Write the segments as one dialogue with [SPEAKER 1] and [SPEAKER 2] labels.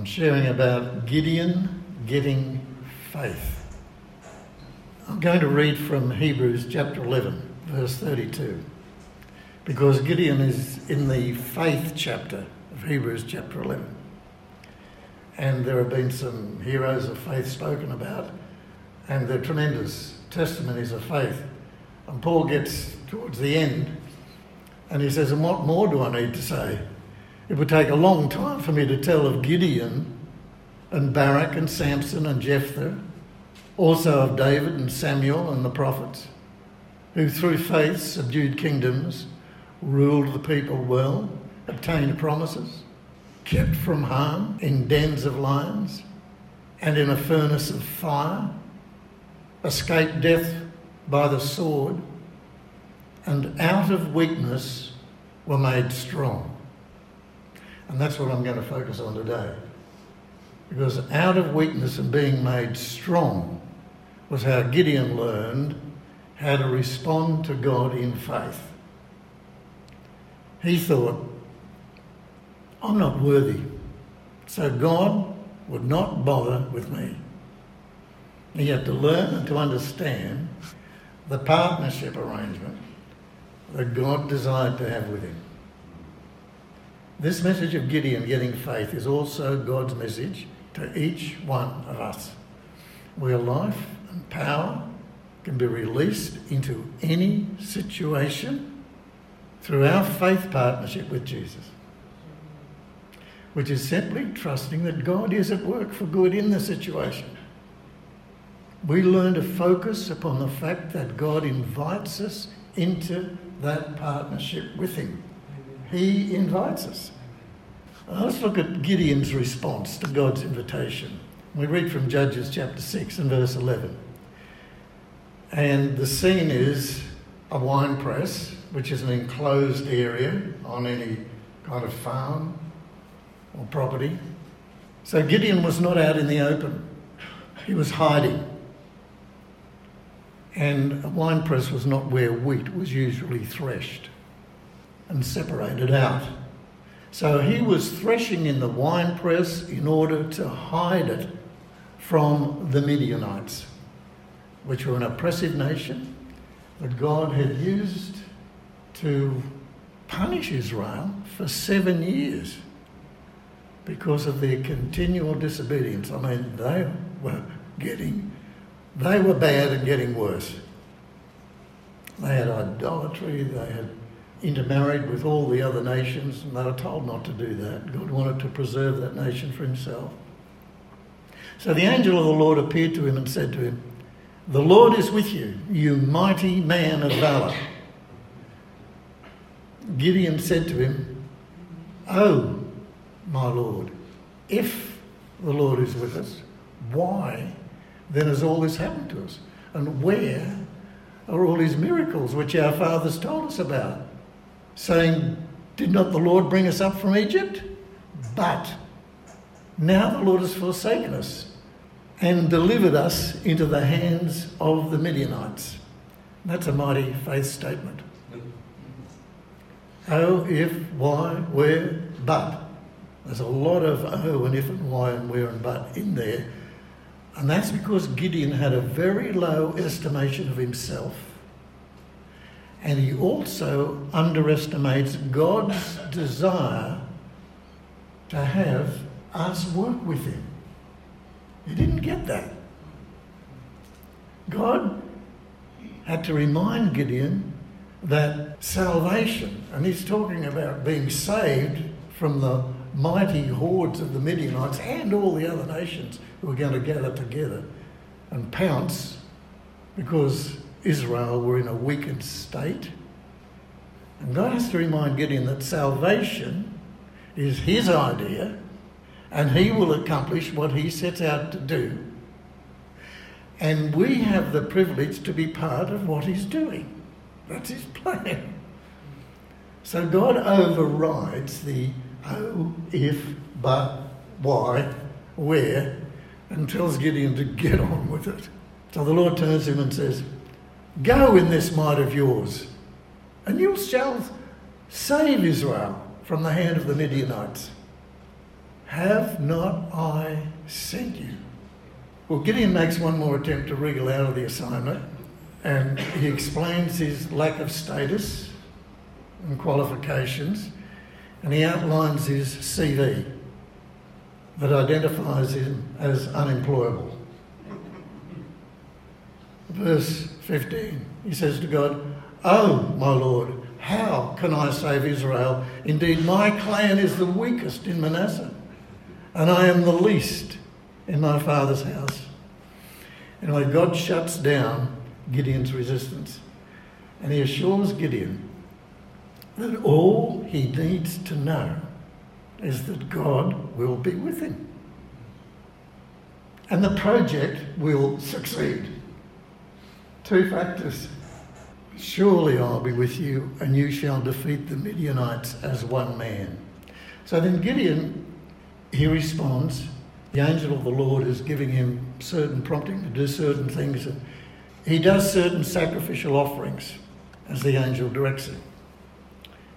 [SPEAKER 1] I'm sharing about Gideon getting faith. I'm going to read from Hebrews chapter 11, verse 32, because Gideon is in the faith chapter of Hebrews chapter 11. And there have been some heroes of faith spoken about, and they're tremendous testimonies of faith. And Paul gets towards the end and he says, And what more do I need to say? It would take a long time for me to tell of Gideon and Barak and Samson and Jephthah, also of David and Samuel and the prophets, who through faith subdued kingdoms, ruled the people well, obtained promises, kept from harm in dens of lions and in a furnace of fire, escaped death by the sword, and out of weakness were made strong. And that's what I'm going to focus on today. Because out of weakness and being made strong was how Gideon learned how to respond to God in faith. He thought, I'm not worthy, so God would not bother with me. He had to learn and to understand the partnership arrangement that God desired to have with him. This message of Gideon getting faith is also God's message to each one of us, where life and power can be released into any situation through our faith partnership with Jesus, which is simply trusting that God is at work for good in the situation. We learn to focus upon the fact that God invites us into that partnership with Him. He invites us. Let's look at Gideon's response to God's invitation. We read from Judges chapter 6 and verse 11. And the scene is a wine press, which is an enclosed area on any kind of farm or property. So Gideon was not out in the open, he was hiding. And a wine press was not where wheat was usually threshed and separated out. So he was threshing in the wine press in order to hide it from the Midianites, which were an oppressive nation that God had used to punish Israel for seven years because of their continual disobedience. I mean, they were getting, they were bad and getting worse. They had idolatry, they had intermarried with all the other nations, and they were told not to do that. God wanted to preserve that nation for himself. So the angel of the Lord appeared to him and said to him, The Lord is with you, you mighty man of valour. Gideon said to him, Oh, my Lord, if the Lord is with us, why then has all this happened to us? And where are all these miracles which our fathers told us about? Saying, Did not the Lord bring us up from Egypt? But now the Lord has forsaken us and delivered us into the hands of the Midianites. That's a mighty faith statement. Mm-hmm. Oh, if, why, where, but. There's a lot of oh and if and why and where and but in there. And that's because Gideon had a very low estimation of himself and he also underestimates God's desire to have us work with him. He didn't get that. God had to remind Gideon that salvation, and he's talking about being saved from the mighty hordes of the Midianites and all the other nations who were going to gather together and pounce because Israel were in a weakened state. And God has to remind Gideon that salvation is his idea and he will accomplish what he sets out to do. And we have the privilege to be part of what he's doing. That's his plan. So God overrides the oh, if, but, why, where, and tells Gideon to get on with it. So the Lord turns to him and says, Go in this might of yours, and you shall save Israel from the hand of the Midianites. Have not I sent you? Well, Gideon makes one more attempt to wriggle out of the assignment and he explains his lack of status and qualifications and he outlines his CV that identifies him as unemployable. Verse 15, he says to God, Oh, my Lord, how can I save Israel? Indeed, my clan is the weakest in Manasseh, and I am the least in my father's house. And anyway, God shuts down Gideon's resistance, and he assures Gideon that all he needs to know is that God will be with him. And the project will succeed. Two factors. Surely I'll be with you, and you shall defeat the Midianites as one man. So then Gideon, he responds. The angel of the Lord is giving him certain prompting to do certain things. He does certain sacrificial offerings as the angel directs him.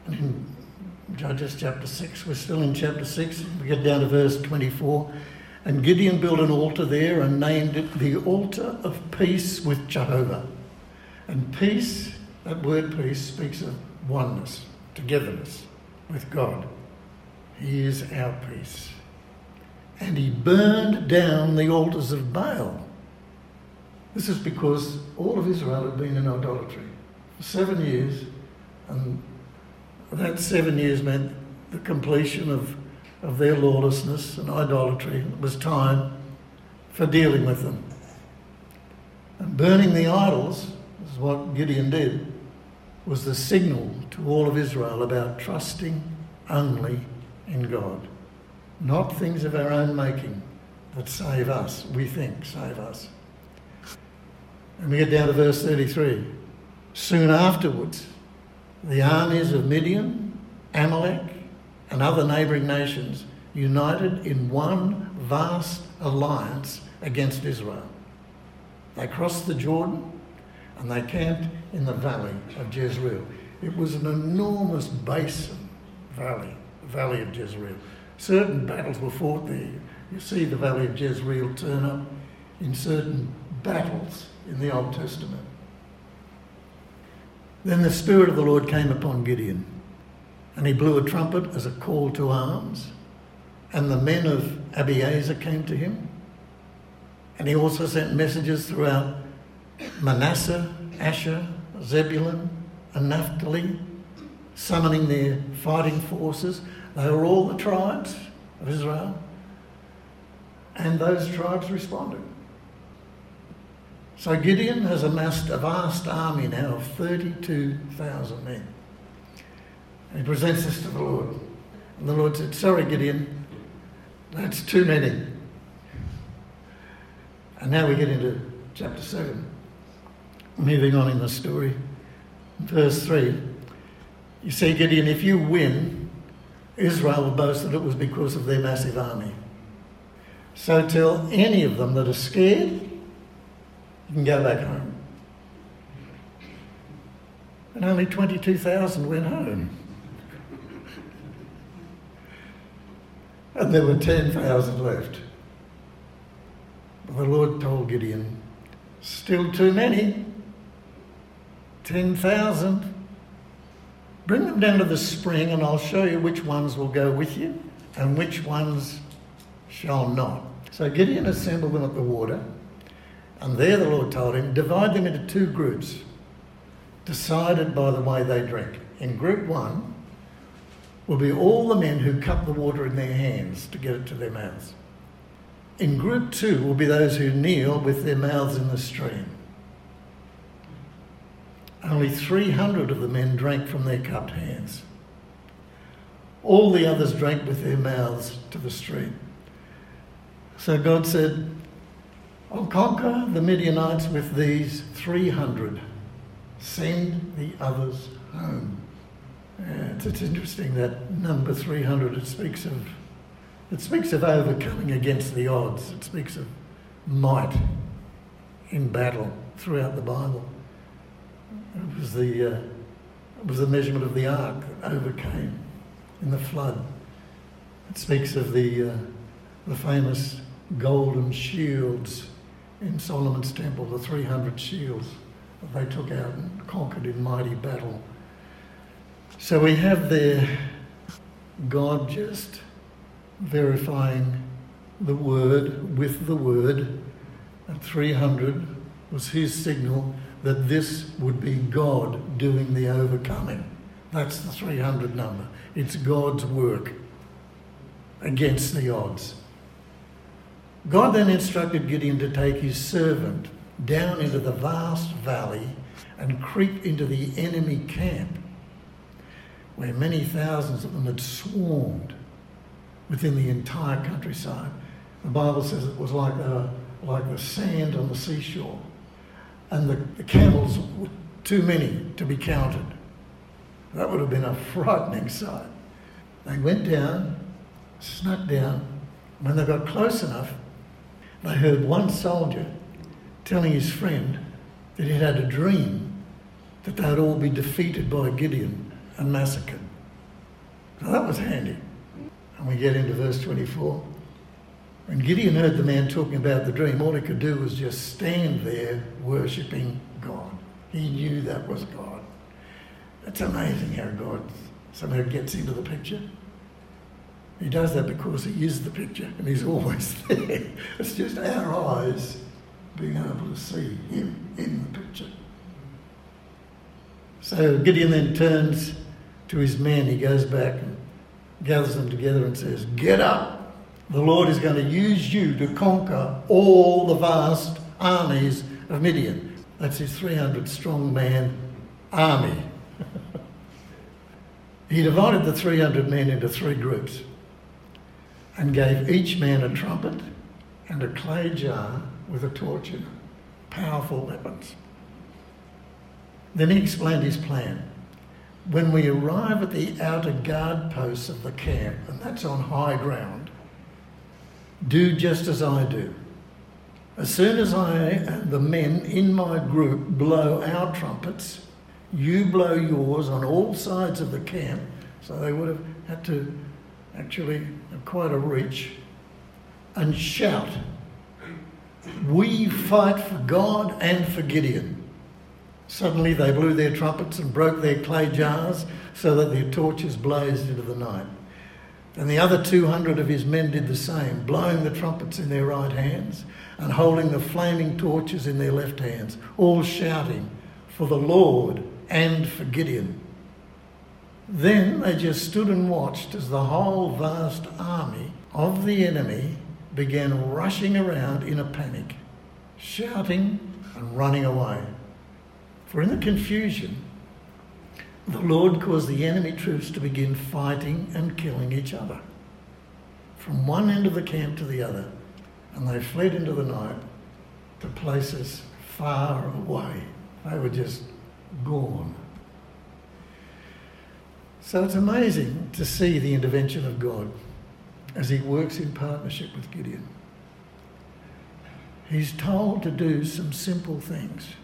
[SPEAKER 1] And in Judges chapter 6, we're still in chapter 6, we get down to verse 24. And Gideon built an altar there and named it the altar of peace with Jehovah. And peace, that word peace, speaks of oneness, togetherness with God. He is our peace. And he burned down the altars of Baal. This is because all of Israel had been in idolatry for seven years, and that seven years meant the completion of, of their lawlessness and idolatry. It was time for dealing with them. And burning the idols, is what Gideon did, was the signal to all of Israel about trusting only in God. Not things of our own making that save us, we think save us. And we get down to verse 33. Soon afterwards, the armies of Midian, Amalek, and other neighbouring nations united in one vast alliance against Israel. They crossed the Jordan and they camped in the valley of Jezreel. It was an enormous basin valley, valley of Jezreel. Certain battles were fought there. You see the valley of Jezreel turn up in certain battles in the Old Testament. Then the Spirit of the Lord came upon Gideon, and he blew a trumpet as a call to arms. And the men of Abiezer came to him. And he also sent messages throughout Manasseh, Asher, Zebulun, and Naphtali, summoning their fighting forces. They were all the tribes of Israel. And those tribes responded. So Gideon has amassed a vast army now of 32,000 men. And he presents this to the Lord. And the Lord said, Sorry, Gideon, that's too many. And now we get into chapter 7. Moving on in the story. Verse 3. You see, Gideon, if you win, Israel will boast that it was because of their massive army. So tell any of them that are scared you can go back home. And only 22,000 went home. And there were 10,000 left. But the Lord told Gideon, Still too many. 10,000. Bring them down to the spring, and I'll show you which ones will go with you and which ones shall not. So Gideon assembled them at the water. And there the Lord told him, divide them into two groups, decided by the way they drink. In group one will be all the men who cup the water in their hands to get it to their mouths. In group two will be those who kneel with their mouths in the stream. Only 300 of the men drank from their cupped hands. All the others drank with their mouths to the stream. So God said, I'll conquer the Midianites with these 300. Send the others home. It's, it's interesting that number 300, it speaks of it speaks of overcoming against the odds. It speaks of might in battle throughout the Bible. It was the, uh, it was the measurement of the ark that overcame in the flood. It speaks of the, uh, the famous golden shields in Solomon's temple, the 300 shields that they took out and conquered in mighty battle. So we have there God just verifying the word with the word, and 300 was his signal that this would be God doing the overcoming. That's the 300 number. It's God's work against the odds. God then instructed Gideon to take his servant down into the vast valley and creep into the enemy camp, where many thousands of them had swarmed within the entire countryside. The Bible says it was like, a, like the sand on the seashore, and the, the camels were too many to be counted. That would have been a frightening sight. They went down, snuck down. When they got close enough, they heard one soldier telling his friend that he'd had a dream that they'd all be defeated by Gideon and massacred. So that was handy. And we get into verse 24. When Gideon heard the man talking about the dream, all he could do was just stand there worshipping God. He knew that was God. It's amazing how God somehow gets into the picture. He does that because he is the picture and he's always there. It's just our eyes being able to see him in the picture. So Gideon then turns to his men. He goes back and gathers them together and says, Get up. The Lord is going to use you to conquer all the vast armies of Midian. That's his 300 strong man army. he divided the 300 men into three groups and gave each man a trumpet and a clay jar with a torch in it. Powerful weapons. Then he explained his plan. When we arrive at the outer guard posts of the camp, and that's on high ground, do just as I do. As soon as I the men in my group blow our trumpets, you blow yours on all sides of the camp. So they would have had to actually quite a reach, and shout, We fight for God and for Gideon. Suddenly they blew their trumpets and broke their clay jars so that their torches blazed into the night. And the other 200 of his men did the same, blowing the trumpets in their right hands and holding the flaming torches in their left hands, all shouting, For the Lord and for Gideon. Then they just stood and watched as the whole vast army of the enemy began rushing around in a panic, shouting and running away. For in the confusion, the Lord caused the enemy troops to begin fighting and killing each other from one end of the camp to the other, and they fled into the night to places far away. They were just gone. So it's amazing to see the intervention of God as he works in partnership with Gideon. He's told to do some simple things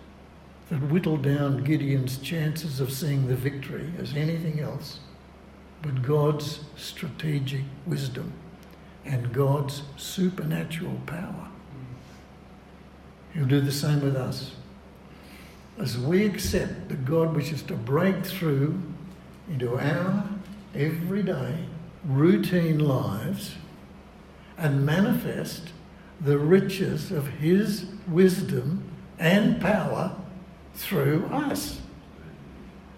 [SPEAKER 1] that whittle down Gideon's chances of seeing the victory as anything else but God's strategic wisdom and God's supernatural power. He'll do the same with us. As we accept that God wishes to break through into our everyday, routine lives and manifest the riches of His wisdom and power through us.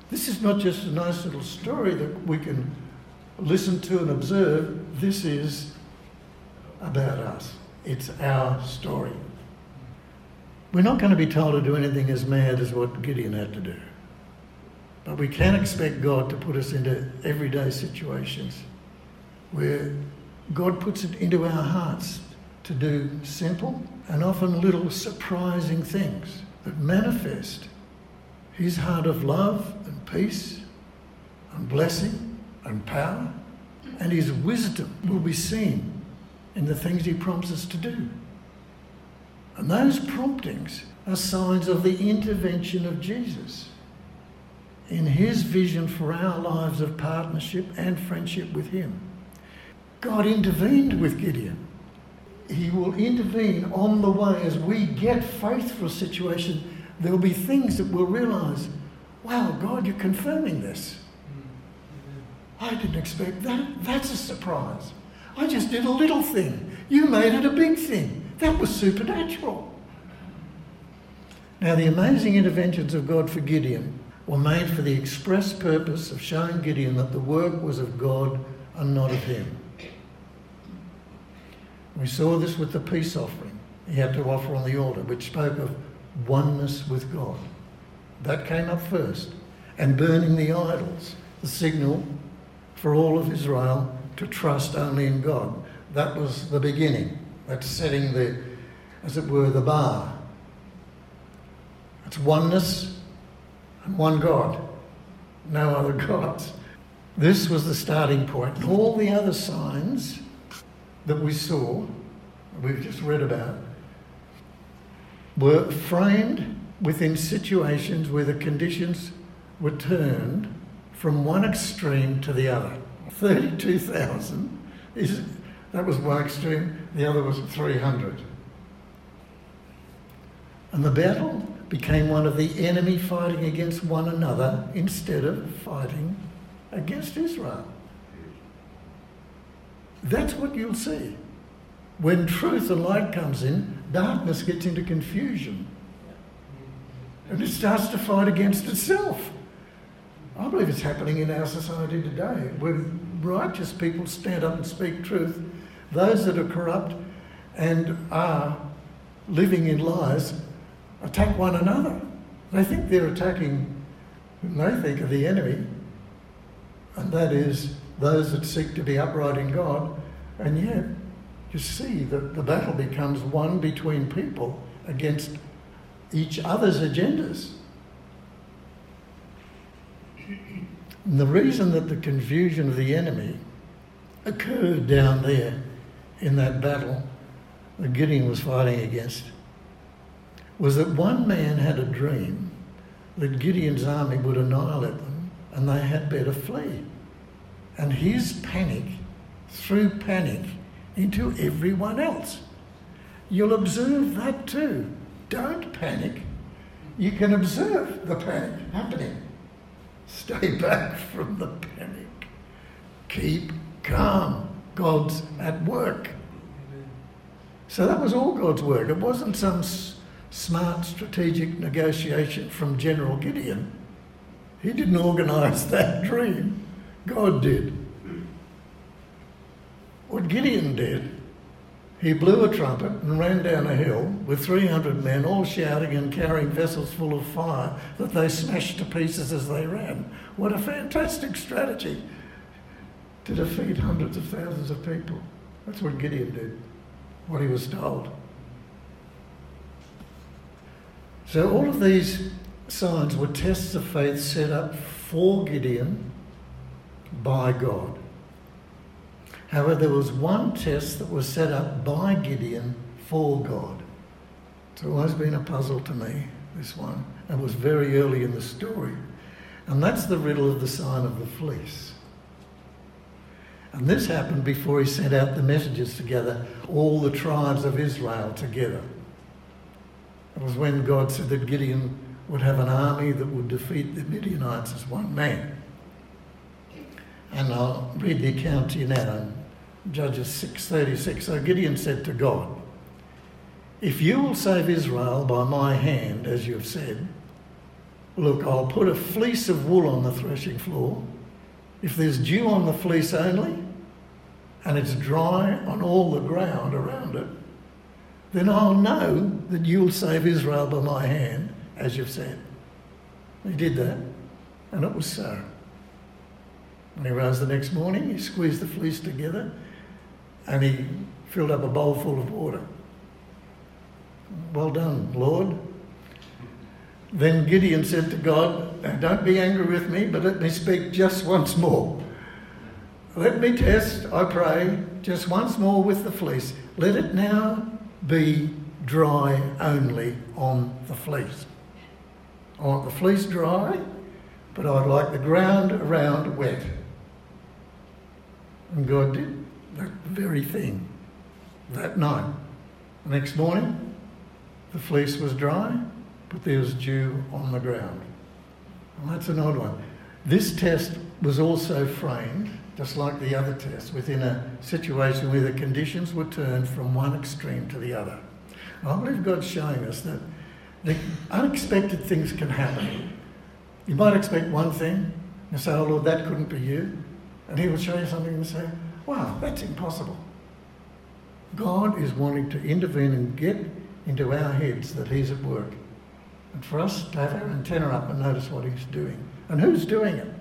[SPEAKER 1] This is not just a nice little story that we can listen to and observe. This is about us. It's our story. We're not going to be told to do anything as mad as what Gideon had to do. But we can expect God to put us into everyday situations where God puts it into our hearts to do simple and often little surprising things that manifest His heart of love and peace and blessing and power, and His wisdom will be seen in the things He prompts us to do. And those promptings are signs of the intervention of Jesus in his vision for our lives of partnership and friendship with him. God intervened with Gideon. He will intervene on the way as we get faith for a situation. There will be things that we'll realise, wow, God, you're confirming this. Mm-hmm. I didn't expect that. That's a surprise. I just did a little thing. You made it a big thing. That was supernatural. Now, the amazing interventions of God for Gideon were made for the express purpose of showing Gideon that the work was of God and not of him. We saw this with the peace offering he had to offer on the altar, which spoke of oneness with God. That came up first. And burning the idols, the signal for all of Israel to trust only in God. That was the beginning. That's setting the, as it were, the bar. It's oneness and one God, no other gods. This was the starting point. And all the other signs that we saw, we've just read about, were framed within situations where the conditions were turned from one extreme to the other. 32,000 is that was one extreme, the other was 300. And the battle became one of the enemy fighting against one another instead of fighting against Israel. That's what you'll see. When truth and light comes in, darkness gets into confusion. And it starts to fight against itself. I believe it's happening in our society today. When righteous people stand up and speak truth, those that are corrupt and are living in lies attack one another. They think they're attacking they think of the enemy, and that is those that seek to be upright in God, and yet you see that the battle becomes one between people against each other's agendas. And the reason that the confusion of the enemy occurred down there in that battle that Gideon was fighting against was that one man had a dream that Gideon's army would annihilate them and they had better flee. And his panic threw panic into everyone else. You'll observe that too. Don't panic. You can observe the panic happening. Stay back from the panic. Keep calm. God's at work. So that was all God's work. It wasn't some s- smart strategic negotiation from General Gideon. He didn't organise that dream. God did. What Gideon did, he blew a trumpet and ran down a hill with 300 men, all shouting and carrying vessels full of fire that they smashed to pieces as they ran. What a fantastic strategy to defeat hundreds of thousands of people. That's what Gideon did, what he was told. So, all of these signs were tests of faith set up for Gideon by God. However, there was one test that was set up by Gideon for God. It's always been a puzzle to me, this one. It was very early in the story. And that's the riddle of the sign of the fleece. And this happened before he sent out the messages to gather all the tribes of Israel together. It was when God said that Gideon would have an army that would defeat the Midianites as one man. And I'll read the account to you now in Judges 6:36. So Gideon said to God, "If you will save Israel by my hand, as you have said, look, I'll put a fleece of wool on the threshing floor. If there's dew on the fleece only, and it's dry on all the ground around it, then I'll know that you'll save Israel by my hand, as you've said. He did that, and it was so. When he rose the next morning, he squeezed the fleece together and he filled up a bowl full of water. Well done, Lord. Then Gideon said to God, "Now Don't be angry with me, but let me speak just once more. Let me test, I pray, just once more with the fleece. Let it now be dry only on the fleece. I want the fleece dry, but I'd like the ground around wet. And God did. that very thing that night. The next morning, the fleece was dry, but there was dew on the ground. Well, that's an odd one. This test was also framed, just like the other test, within a situation where the conditions were turned from one extreme to the other. I believe God's showing us that the unexpected things can happen. You might expect one thing and say, Oh Lord, that couldn't be you. And He will show you something and say, Wow, that's impossible. God is wanting to intervene and get into our heads that He's at work. And for us to have our antenna up and notice what He's doing. And who's doing it?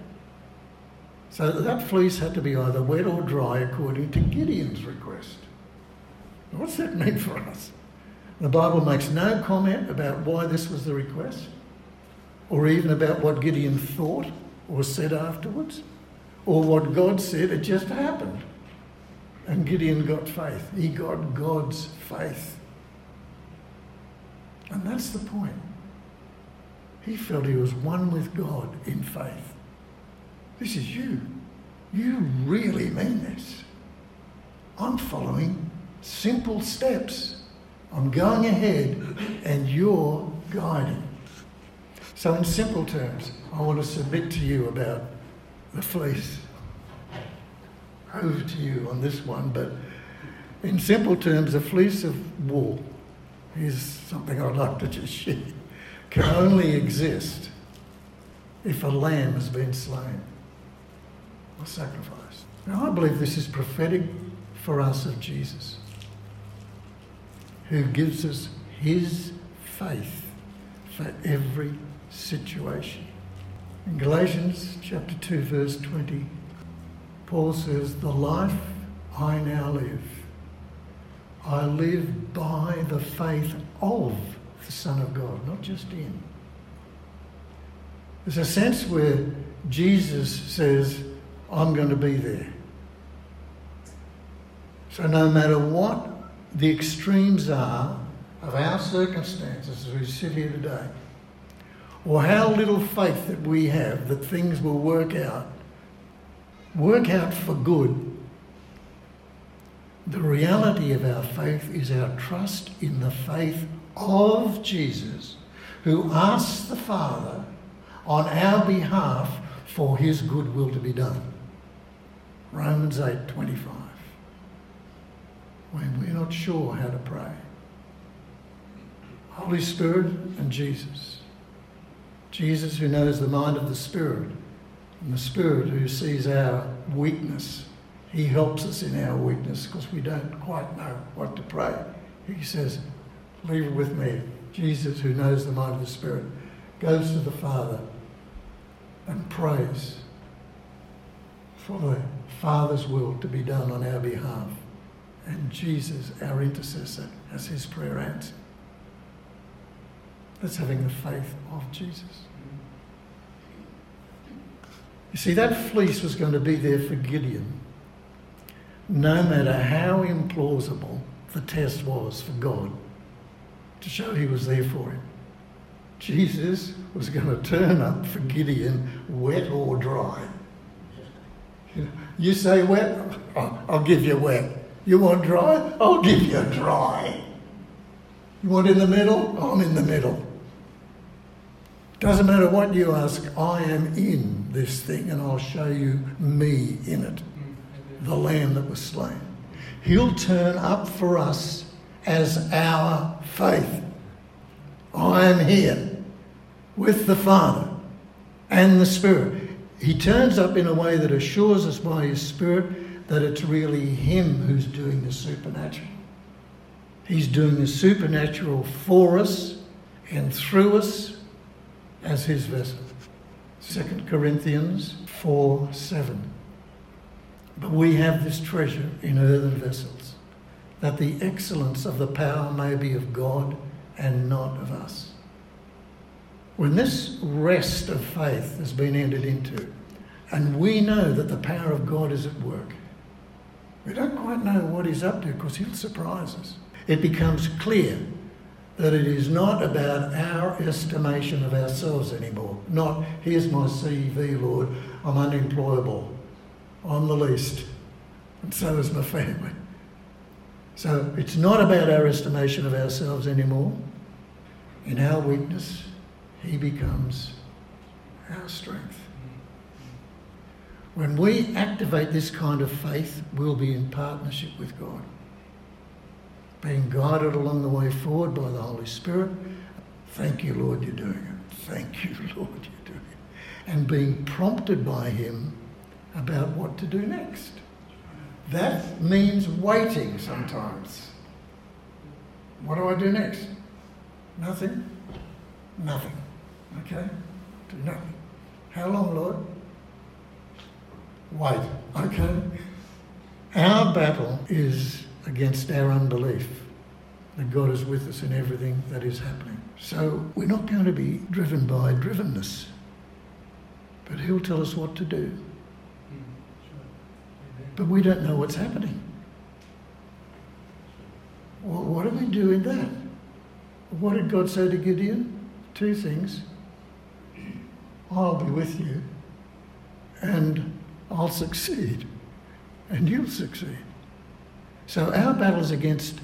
[SPEAKER 1] So that fleece had to be either wet or dry according to Gideon's request. What's that mean for us? The Bible makes no comment about why this was the request, or even about what Gideon thought or said afterwards, or what God said. It just happened. And Gideon got faith. He got God's faith. And that's the point. He felt he was one with God in faith. This is you. You really mean this. I'm following simple steps. I'm going ahead and you're guiding. So, in simple terms, I want to submit to you about the fleece. Over to you on this one, but in simple terms, a fleece of wool is something I'd like to just share can only exist if a lamb has been slain or sacrificed. Now, I believe this is prophetic for us of Jesus, who gives us his faith for every situation. In Galatians chapter 2, verse 20, Paul says, The life I now live, I live by the faith of the Son of God, not just in. There's a sense where Jesus says, I'm going to be there. So no matter what the extremes are of our circumstances as we sit here today, or how little faith that we have that things will work out, work out for good, the reality of our faith is our trust in the faith of Jesus who asks the Father on our behalf for his good will to be done. Romans 8 25. When we're not sure how to pray. Holy Spirit and Jesus. Jesus who knows the mind of the Spirit, and the Spirit who sees our weakness. He helps us in our weakness because we don't quite know what to pray. He says, Leave it with me. Jesus, who knows the mind of the Spirit, goes to the Father and prays for the Father's will to be done on our behalf. And Jesus, our intercessor, has his prayer answered. That's having the faith of Jesus. You see, that fleece was going to be there for Gideon, no matter how implausible the test was for God to show he was there for him. Jesus was going to turn up for Gideon, wet or dry. You say wet, I'll give you wet. You want dry? I'll give you dry. You want in the middle? I'm in the middle. Doesn't matter what you ask, I am in this thing and I'll show you me in it. The lamb that was slain. He'll turn up for us as our faith. I am here with the Father and the Spirit. He turns up in a way that assures us by His Spirit that it's really Him who's doing the supernatural. He's doing the supernatural for us and through us as His vessel. 2 Corinthians 4 7. But we have this treasure in earthen vessels that the excellence of the power may be of God and not of us. When this rest of faith has been entered into, and we know that the power of God is at work, we don't quite know what He's up to because He'll surprise us. It becomes clear that it is not about our estimation of ourselves anymore. Not, here's my CV, Lord, I'm unemployable, I'm the least. and so is my family. So it's not about our estimation of ourselves anymore. In our weakness, He becomes our strength. When we activate this kind of faith, we'll be in partnership with God, being guided along the way forward by the Holy Spirit. Thank you, Lord, you're doing it. Thank you, Lord, you're doing it. And being prompted by Him about what to do next. That means waiting sometimes. What do I do next? Nothing. Nothing. Okay? Do nothing. How long, Lord? Wait. Okay? Our battle is against our unbelief that God is with us in everything that is happening. So we're not going to be driven by drivenness, but He'll tell us what to do. But we don't know what's happening. Well, what do we do in that? What did God say to Gideon? Two things. I'll be with you, and I'll succeed, and you'll succeed. So our battle is against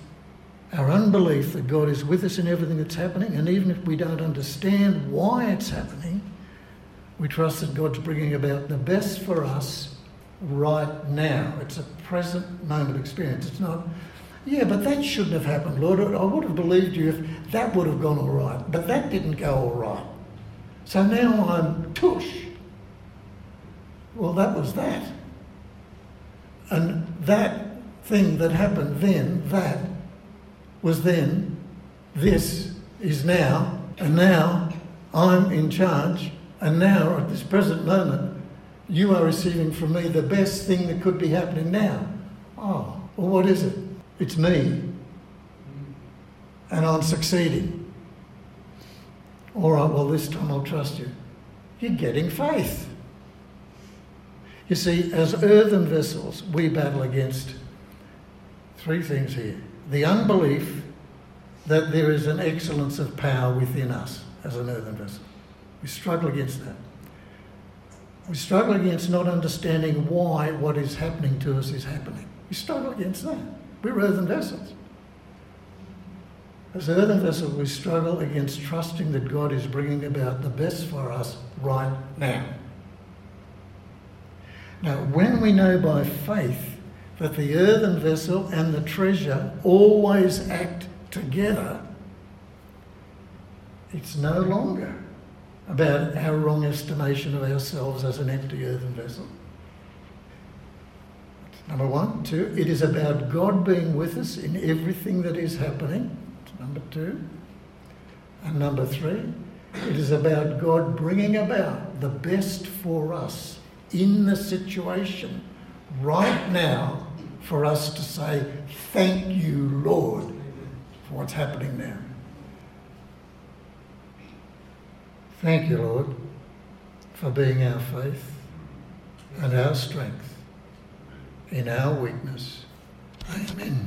[SPEAKER 1] our unbelief that God is with us in everything that's happening, and even if we don't understand why it's happening, we trust that God's bringing about the best for us right now. It's a present moment experience. It's not, yeah, but that shouldn't have happened, Lord. I would have believed you if that would have gone all right, but that didn't go all right. So now I'm tush. Well, that was that. And that thing that happened then, that was then, this is now, and now I'm in charge, and now at this present moment, you are receiving from me the best thing that could be happening now. Oh, well, what is it? It's me. And I'm succeeding. All right, well, this time I'll trust you. You're getting faith. You see, as earthen vessels, we battle against three things here the unbelief that there is an excellence of power within us as an earthen vessel. We struggle against that. We struggle against not understanding why what is happening to us is happening. We struggle against that. We're earthen vessels. As earthen vessels, we struggle against trusting that God is bringing about the best for us right now. Now, when we know by faith that the earthen vessel and the treasure always act together, it's no longer about our wrong estimation of ourselves as an empty earthen vessel. Number one. Two, it is about God being with us in everything that is happening. Number two. And number three, it is about God bringing about the best for us in the situation right now for us to say, Thank you, Lord, for what's happening now. Thank you, Lord, for being our faith and our strength in our weakness. Amen.